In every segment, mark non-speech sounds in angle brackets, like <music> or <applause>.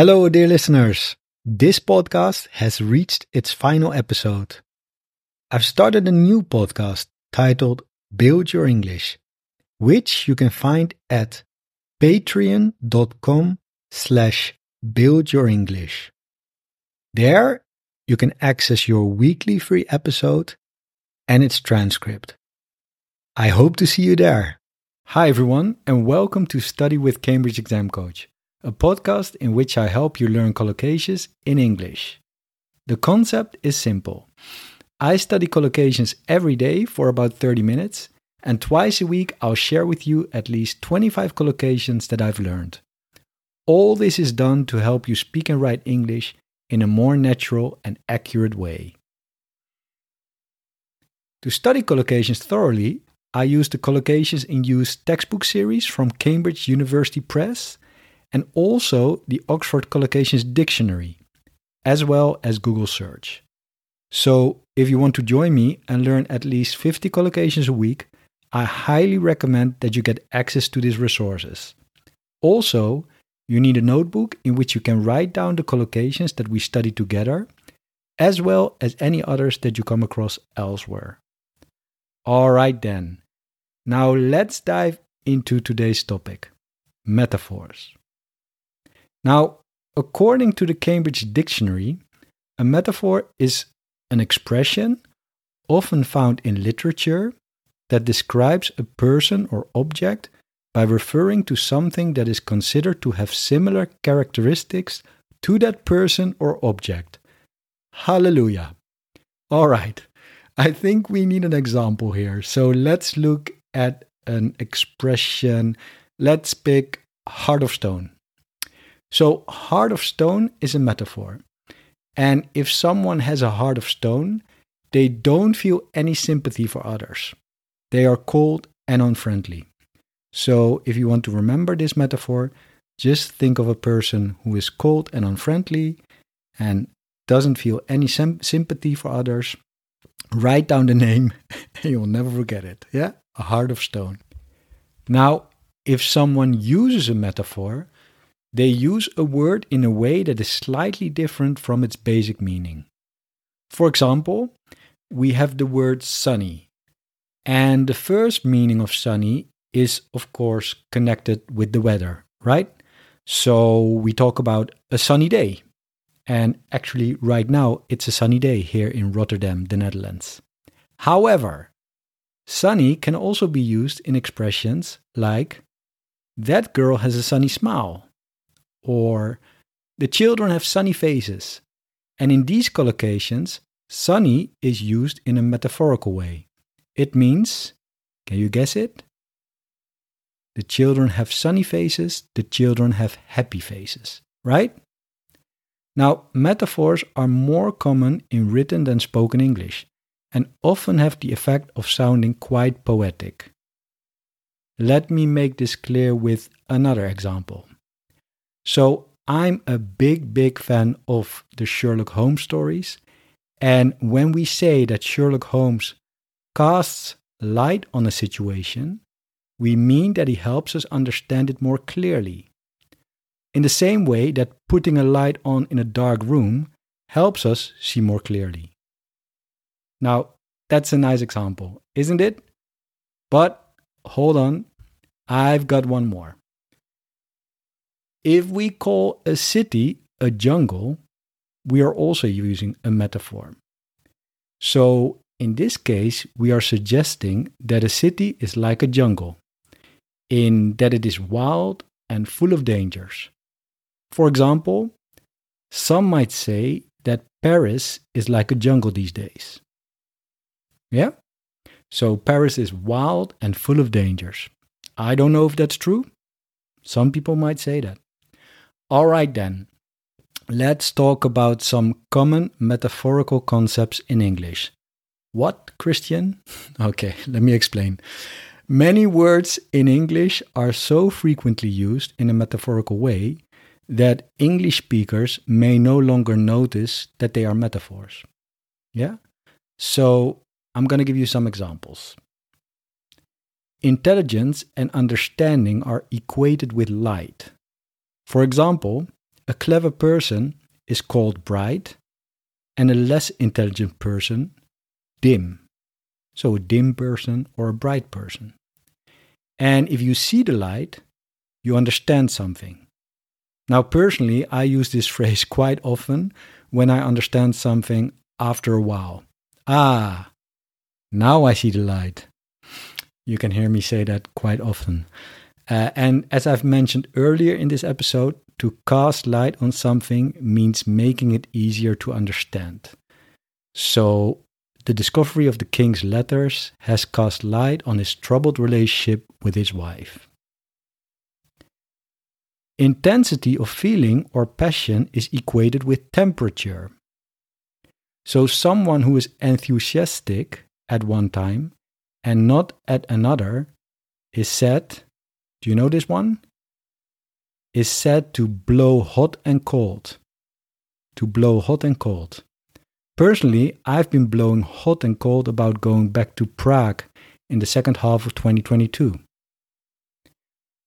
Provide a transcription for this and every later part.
Hello, dear listeners. This podcast has reached its final episode. I've started a new podcast titled Build Your English, which you can find at patreon.com slash buildyourenglish. There, you can access your weekly free episode and its transcript. I hope to see you there. Hi, everyone, and welcome to Study with Cambridge Exam Coach, a podcast in which I help you learn collocations in English. The concept is simple. I study collocations every day for about 30 minutes, and twice a week I'll share with you at least 25 collocations that I've learned. All this is done to help you speak and write English in a more natural and accurate way. To study collocations thoroughly, I use the Collocations in Use textbook series from Cambridge University Press and also the Oxford Collocations Dictionary, as well as Google Search. So, if you want to join me and learn at least 50 collocations a week, I highly recommend that you get access to these resources. Also, you need a notebook in which you can write down the collocations that we study together, as well as any others that you come across elsewhere. All right, then. Now let's dive into today's topic metaphors. Now, according to the Cambridge Dictionary, a metaphor is an expression often found in literature that describes a person or object by referring to something that is considered to have similar characteristics to that person or object. Hallelujah. All right, I think we need an example here. So let's look at an expression. Let's pick heart of stone. So, heart of stone is a metaphor. And if someone has a heart of stone, they don't feel any sympathy for others. They are cold and unfriendly. So, if you want to remember this metaphor, just think of a person who is cold and unfriendly and doesn't feel any sympathy for others. Write down the name <laughs> and you'll never forget it. Yeah? A heart of stone. Now, if someone uses a metaphor, they use a word in a way that is slightly different from its basic meaning. For example, we have the word sunny, and the first meaning of sunny is, of course, connected with the weather, right? So we talk about a sunny day. And actually, right now, it's a sunny day here in Rotterdam, the Netherlands. However, sunny can also be used in expressions like, that girl has a sunny smile, or the children have sunny faces. And in these collocations, sunny is used in a metaphorical way. It means, can you guess it? The children have sunny faces, the children have happy faces, right? Now, metaphors are more common in written than spoken English and often have the effect of sounding quite poetic. Let me make this clear with another example. So I'm a big, big fan of the Sherlock Holmes stories. And when we say that Sherlock Holmes casts light on a situation, we mean that he helps us understand it more clearly. In the same way that putting a light on in a dark room helps us see more clearly. Now, that's a nice example, isn't it? But hold on, I've got one more. If we call a city a jungle, we are also using a metaphor. So, in this case, we are suggesting that a city is like a jungle, in that it is wild and full of dangers. For example, some might say that Paris is like a jungle these days. Yeah? So, Paris is wild and full of dangers. I don't know if that's true. Some people might say that. All right, then. Let's talk about some common metaphorical concepts in English. What, Kristian? <laughs> okay, let me explain. Many words in English are so frequently used in a metaphorical way that English speakers may no longer notice that they are metaphors. Yeah? So I'm going to give you some examples. Intelligence and understanding are equated with light. For example, a clever person is called bright and a less intelligent person dim. So a dim person or a bright person. And if you see the light, you understand something. Now, personally, I use this <laughs> phrase quite often when I understand something after a while. Ah, now I see the light. You can hear me say that quite often. Uh, and as I've mentioned earlier in this episode, to cast light on something means making it easier to understand. So, the discovery of the king's letters has cast light on his troubled relationship with his wife. Intensity of feeling or passion is equated with temperature. So, someone who is enthusiastic at one time and not at another is said, do you know this one? Is said to blow hot and cold. To blow hot and cold. Personally, I've been blowing hot and cold about going back to Prague in the second half of 2022.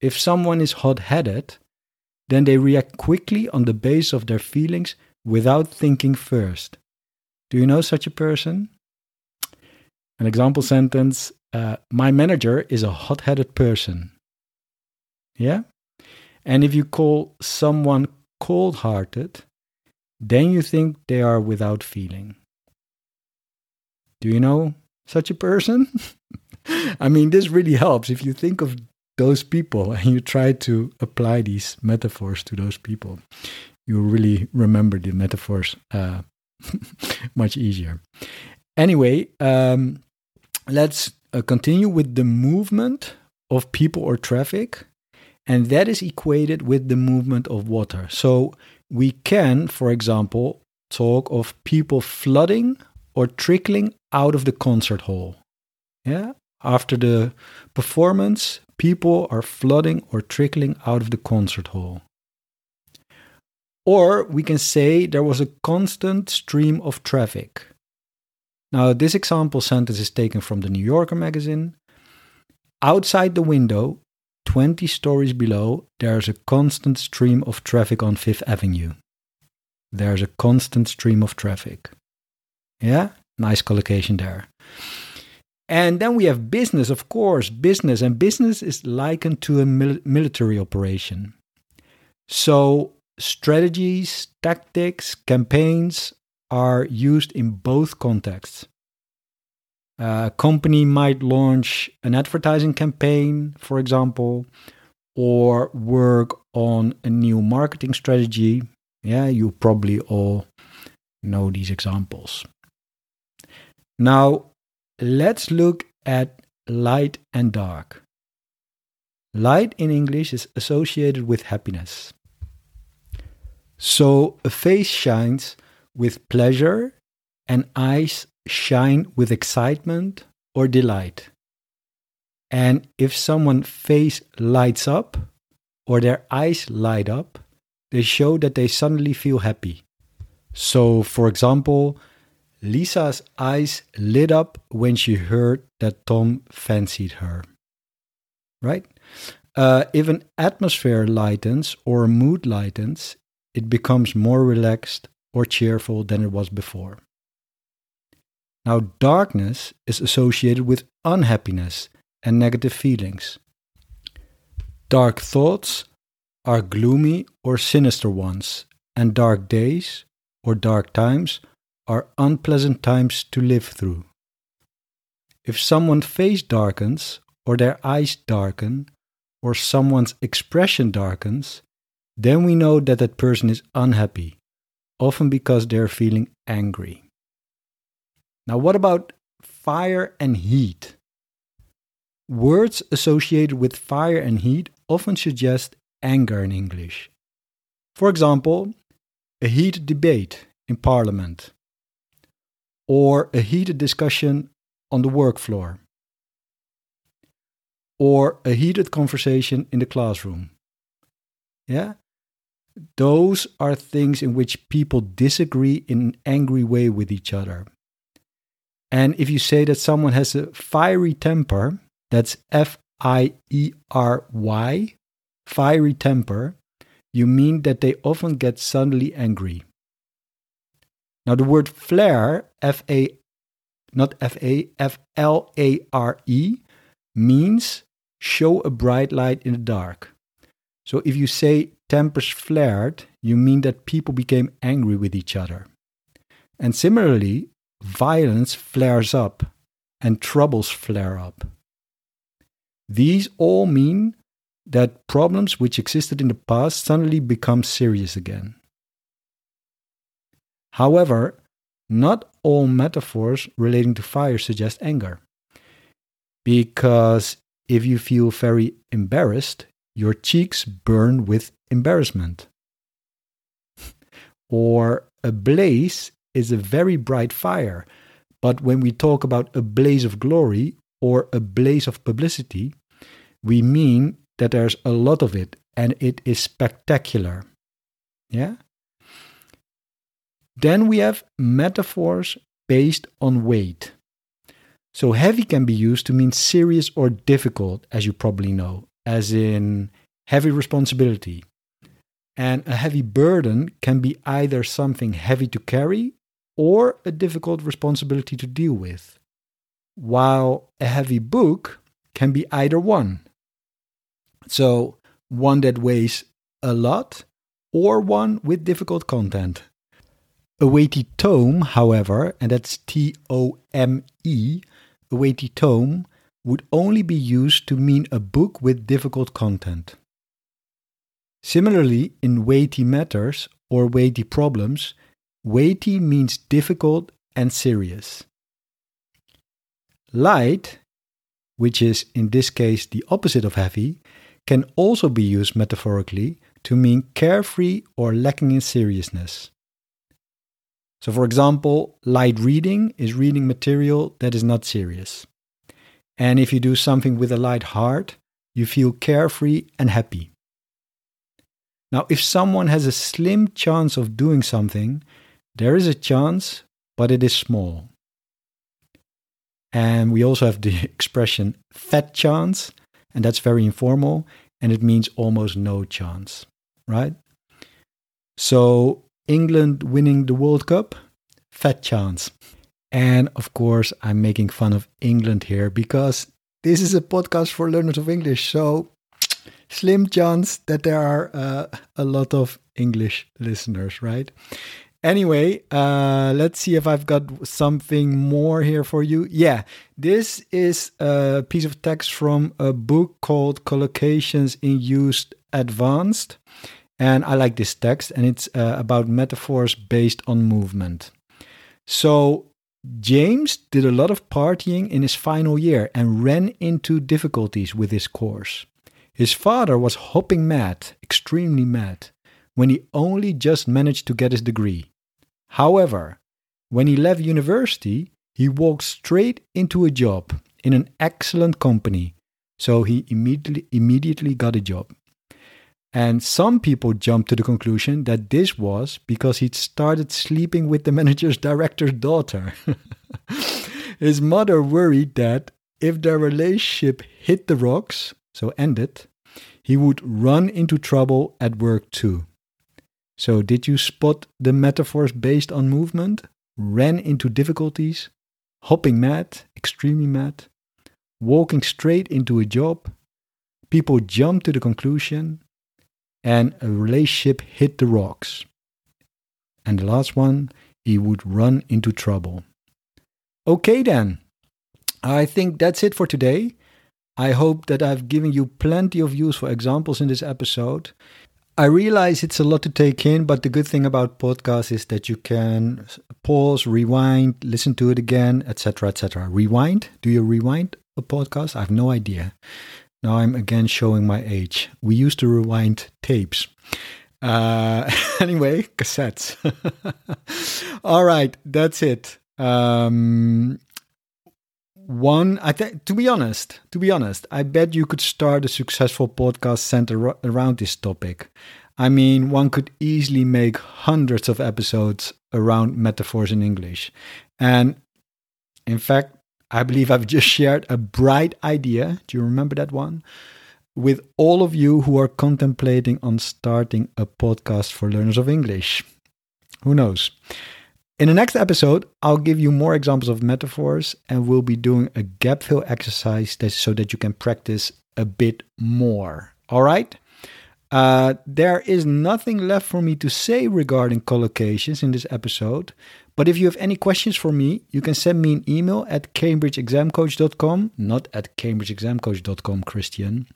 If someone is hot headed, then they react quickly on the base of their feelings without thinking first. Do you know such a person? An example sentence uh, My manager is a hot headed person. Yeah? And if you call someone cold hearted, then you think they are without feeling. Do you know such a person? <laughs> I mean, this really helps if you think of those people and you try to apply these metaphors to those people. You really remember the metaphors uh, <laughs> much easier. Anyway, um, let's uh, continue with the movement of people or traffic, and that is equated with the movement of water. So we can, for example, talk of people flooding or trickling out of the concert hall. Yeah, after the performance, people are flooding or trickling out of the concert hall. Or we can say there was a constant stream of traffic. Now, this example sentence is taken from the New Yorker magazine. Outside the window, 20 stories below, there's a constant stream of traffic on Fifth Avenue. There's a constant stream of traffic. Yeah, nice collocation there. And then we have business, of course, business, and business is likened to a mil- military operation. So, strategies, tactics, campaigns are used in both contexts. A company might launch an advertising campaign, for example, or work on a new marketing strategy. Yeah, you probably all know these examples. Now, let's look at light and dark. Light in English is associated with happiness. So a face shines with pleasure and eyes shine with excitement or delight. And if someone's face lights up or their eyes light up, they show that they suddenly feel happy. So, for example, Lisa's eyes lit up when she heard that Tom fancied her. Right? Uh, if an atmosphere lightens or a mood lightens, it becomes more relaxed or cheerful than it was before. Now, darkness is associated with unhappiness and negative feelings. Dark thoughts are gloomy or sinister ones, and dark days or dark times are unpleasant times to live through. If someone's face darkens, or their eyes darken, or someone's expression darkens, then we know that that person is unhappy, often because they're feeling angry. Now, what about fire and heat? Words associated with fire and heat often suggest anger in English. For example, a heated debate in Parliament, or a heated discussion on the work floor, or a heated conversation in the classroom. Yeah? Those are things in which people disagree in an angry way with each other. And if you say that someone has a fiery temper, that's F I E R Y, fiery temper, you mean that they often get suddenly angry. Now, the word flare, F A, not F A, F L A R E, means show a bright light in the dark. So if you say tempers flared, you mean that people became angry with each other. And similarly, violence flares up and troubles flare up. These all mean that problems which existed in the past suddenly become serious again. However, not all metaphors relating to fire suggest anger. Because if you feel very embarrassed, your cheeks burn with embarrassment. <laughs> or a blaze is a very bright fire, but when we talk about a blaze of glory or a blaze of publicity, we mean that there's a lot of it and it is spectacular. Yeah? Then we have metaphors based on weight. So heavy can be used to mean serious or difficult, as you probably know, as in heavy responsibility. And a heavy burden can be either something heavy to carry or a difficult responsibility to deal with, while a heavy book can be either one. So, one that weighs a lot or one with difficult content. A weighty tome, however, and that's T O M E, a weighty tome would only be used to mean a book with difficult content. Similarly, in weighty matters or weighty problems, weighty means difficult and serious. Light, which is in this case the opposite of heavy, can also be used metaphorically to mean carefree or lacking in seriousness. So, for example, light reading is reading material that is not serious. And if you do something with a light heart, you feel carefree and happy. Now, if someone has a slim chance of doing something, there is a chance, but it is small. And we also have the <laughs> expression fat chance, and that's very informal, and it means almost no chance, right? So, England winning the World Cup, fat chance. And of course, I'm making fun of England here because this is a podcast for learners of English. So, slim chance that there are uh, a lot of English listeners, right? Anyway, uh, let's see if I've got something more here for you. Yeah, this is a piece of text from a book called Collocations in Use Advanced. And I like this text, and it's uh, about metaphors based on movement. So, James did a lot of partying in his final year and ran into difficulties with his course. His father was hopping mad, extremely mad, when he only just managed to get his degree. However, when he left university, he walked straight into a job in an excellent company, so he immediately immediately got a job. And some people jumped to the conclusion that this was because he'd started sleeping with the <laughs> manager's director's daughter. <laughs> His mother worried that if their relationship hit the rocks, so ended, he would run into trouble at work too. So, did you spot the metaphors based on movement? Ran into difficulties, hopping mad, extremely mad, walking straight into a job. People jumped to the conclusion and a relationship hit the rocks. And the last one, he would run into trouble. Okay, then. I think that's it for today. I hope that I've given you plenty of useful examples in this episode. I realize it's a lot to take in, but the good thing about podcasts is that you can pause, rewind, listen to it again, etc., etc. Rewind? Do you rewind a podcast? I have no idea. Now I'm again showing my age. We used to rewind tapes. Uh, <laughs> anyway, cassettes. <laughs> All right, that's it. Um, one, I think, to be honest, to be honest, I bet you could start a successful podcast centered around this topic. I mean, one could easily make hundreds of episodes around metaphors in English. And in fact, I believe I've just shared a bright idea. Do you remember that one? with all of you who are contemplating on starting a podcast for learners of English. Who knows? In the next episode, I'll give you more examples of metaphors and we'll be doing a gap fill exercise so that you can practice a bit more. All right? Uh, there is nothing left for me to say regarding collocations in this episode. But if you have any questions for me, you can send me an email at cambridgeexamcoach.com, not at cambridgeexamcoach.com, Kristian.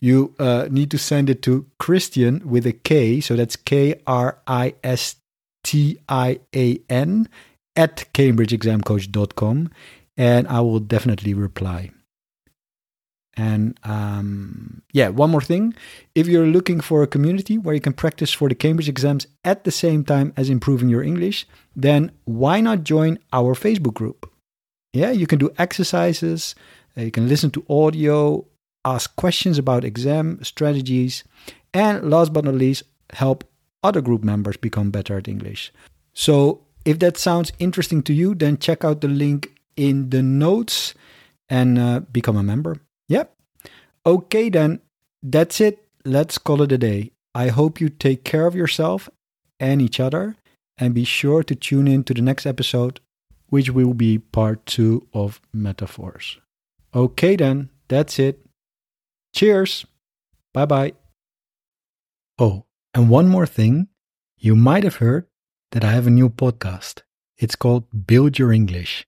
You uh, need to send it to Kristian with a K, so that's K R I S T I A N at cambridgeexamcoach.com, and I will definitely reply. And um, yeah, one more thing. If you're looking for a community where you can practice for the Cambridge exams at the same time as improving your English, then why not join our Facebook group? Yeah, you can do exercises, uh, you can listen to audio, ask questions about exam strategies, and last but not least, help other group members become better at English. So, if that sounds interesting to you, then check out the link in the notes and uh, become a member. Yep. Okay, then. That's it. Let's call it a day. I hope you take care of yourself and each other. And be sure to tune in to the next episode, which will be part two of metaphors. Okay, then. That's it. Cheers. Bye bye. Oh, and one more thing. You might have heard that I have a new podcast. It's called Build Your English.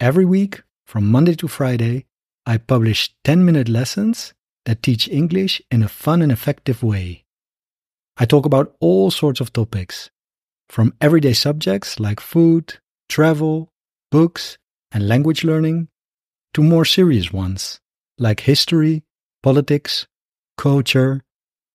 Every week, from Monday to Friday, I publish 10 minute lessons that teach English in a fun and effective way. I talk about all sorts of topics, from everyday subjects like food, travel, books, and language learning, to more serious ones like history, politics, culture,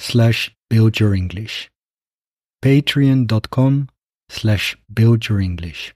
slash build your English. Patreon.com slash build your English.